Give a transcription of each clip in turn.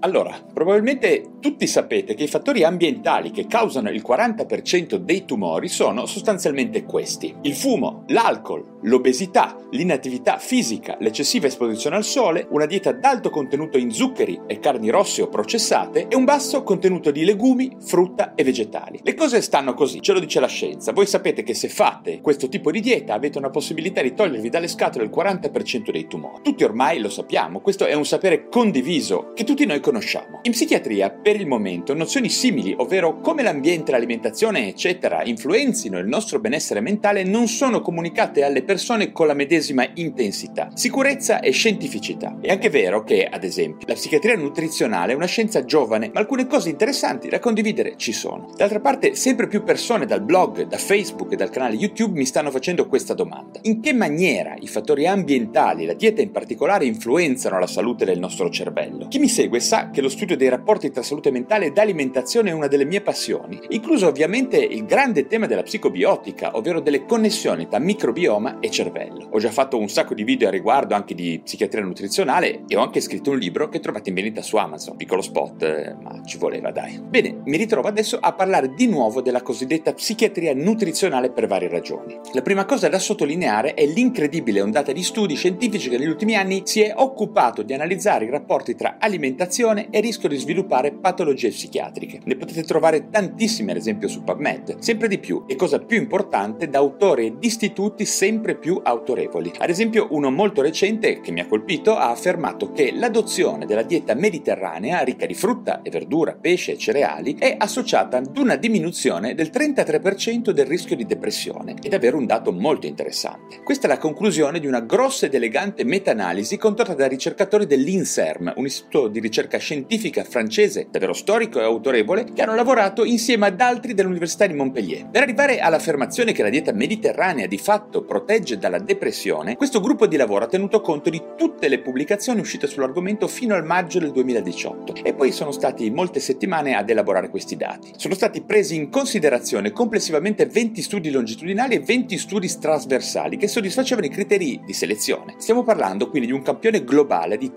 Allora, probabilmente tutti sapete che i fattori ambientali che causano il 40% dei tumori sono sostanzialmente questi. Il fumo, l'alcol, l'obesità, l'inattività fisica, l'eccessiva esposizione al sole, una dieta ad alto contenuto in zuccheri e carni rosse o processate e un basso contenuto di legumi, frutta e vegetali. Le cose stanno così, ce lo dice la scienza. Voi sapete che se fate questo tipo di dieta avete una possibilità di togliervi dalle scatole il 40% dei tumori. Tutti ormai lo sappiamo, questo è un sapere condiviso che tutti noi conosciamo. In psichiatria, per il momento, nozioni simili, ovvero come l'ambiente, l'alimentazione, eccetera, influenzino il nostro benessere mentale, non sono comunicate alle persone con la medesima intensità, sicurezza e scientificità. È anche vero che, ad esempio, la psichiatria nutrizionale è una scienza giovane, ma alcune cose interessanti da condividere ci sono. D'altra parte, sempre più persone dal blog, da Facebook e dal canale YouTube mi stanno facendo questa domanda. In che maniera i fattori ambientali, la dieta in particolare, influenzano la salute del nostro cervello? Chi mi segue sa che lo studio dei rapporti tra salute mentale ed alimentazione è una delle mie passioni, incluso ovviamente il grande tema della psicobiotica, ovvero delle connessioni tra microbioma e cervello. Ho già fatto un sacco di video a riguardo anche di psichiatria nutrizionale e ho anche scritto un libro che trovate in vendita su Amazon. Piccolo spot, eh, ma ci voleva, dai. Bene, mi ritrovo adesso a parlare di nuovo della cosiddetta psichiatria nutrizionale per varie ragioni. La prima cosa da sottolineare è l'incredibile ondata di studi scientifici che negli ultimi anni si è occupato di analizzare i rapporti tra alimentazione e rischio di sviluppare patologie psichiatriche. Ne potete trovare tantissime, ad esempio su PubMed, sempre di più e cosa più importante da autori ed istituti sempre più autorevoli. Ad esempio, uno molto recente che mi ha colpito ha affermato che l'adozione della dieta mediterranea ricca di frutta e verdura, pesce e cereali è associata ad una diminuzione del 33% del rischio di depressione. È davvero un dato molto interessante. Questa è la conclusione di una grossa ed elegante meta-analisi condotta da ricercatori dell'INSERM, un istituto di ricerca scientifica francese davvero storico e autorevole, che hanno lavorato insieme ad altri dell'Università di Montpellier. Per arrivare all'affermazione che la dieta mediterranea di fatto protegge dalla depressione, questo gruppo di lavoro ha tenuto conto di tutte le pubblicazioni uscite sull'argomento fino al maggio del 2018 e poi sono stati molte settimane ad elaborare questi dati. Sono stati presi in considerazione complessivamente 20 studi longitudinali e 20 studi trasversali che soddisfacevano i criteri di selezione. Stiamo parlando quindi di un campione globale di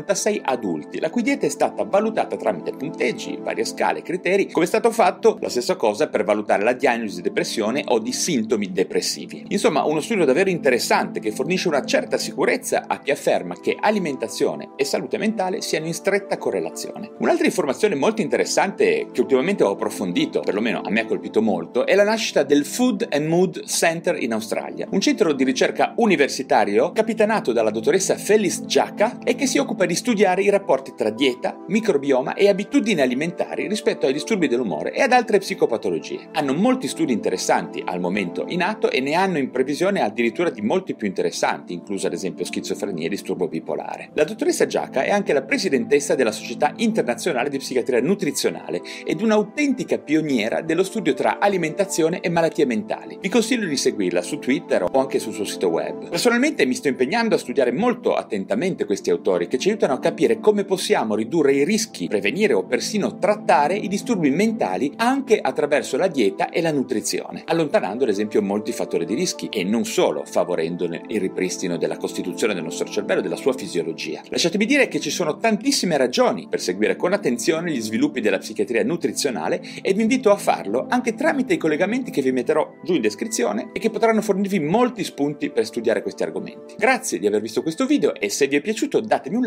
36.556 adulti, la cui dieta è stata valutata tramite punteggi, varie scale, criteri, come è stato fatto la stessa cosa per valutare la diagnosi di depressione o di sintomi depressivi. Insomma, uno studio davvero interessante che fornisce una certa sicurezza a chi afferma che alimentazione e salute mentale siano in stretta correlazione. Un'altra informazione molto interessante che ultimamente ho approfondito, perlomeno a me ha colpito molto, è la nascita del Food and Mood Center in Australia, un centro di ricerca universitario capitanato dalla dottoressa Phyllis Giacca e che si occupa di studiare i rapporti tra dieta, microbioma e abitudini alimentari rispetto ai disturbi dell'umore e ad altre psicopatologie. Hanno molti studi interessanti al momento in atto e ne hanno in previsione addirittura di molti più interessanti, incluso ad esempio schizofrenia e disturbo bipolare. La dottoressa Giacca è anche la presidentessa della Società Internazionale di Psichiatria Nutrizionale ed un'autentica pioniera dello studio tra alimentazione e malattie mentali. Vi consiglio di seguirla su Twitter o anche sul suo sito web. Personalmente mi sto impegnando a studiare molto attentamente questi autori che ci aiutano a capire come possiamo ridurre i rischi, prevenire o persino trattare i disturbi mentali anche attraverso la dieta e la nutrizione, allontanando ad esempio molti fattori di rischi e non solo favorendone il ripristino della costituzione del nostro cervello e della sua fisiologia. Lasciatemi dire che ci sono tantissime ragioni per seguire con attenzione gli sviluppi della psichiatria nutrizionale e vi invito a farlo anche tramite i collegamenti che vi metterò giù in descrizione e che potranno fornirvi molti spunti per studiare questi argomenti. Grazie di aver visto questo video e se vi è piaciuto datemi un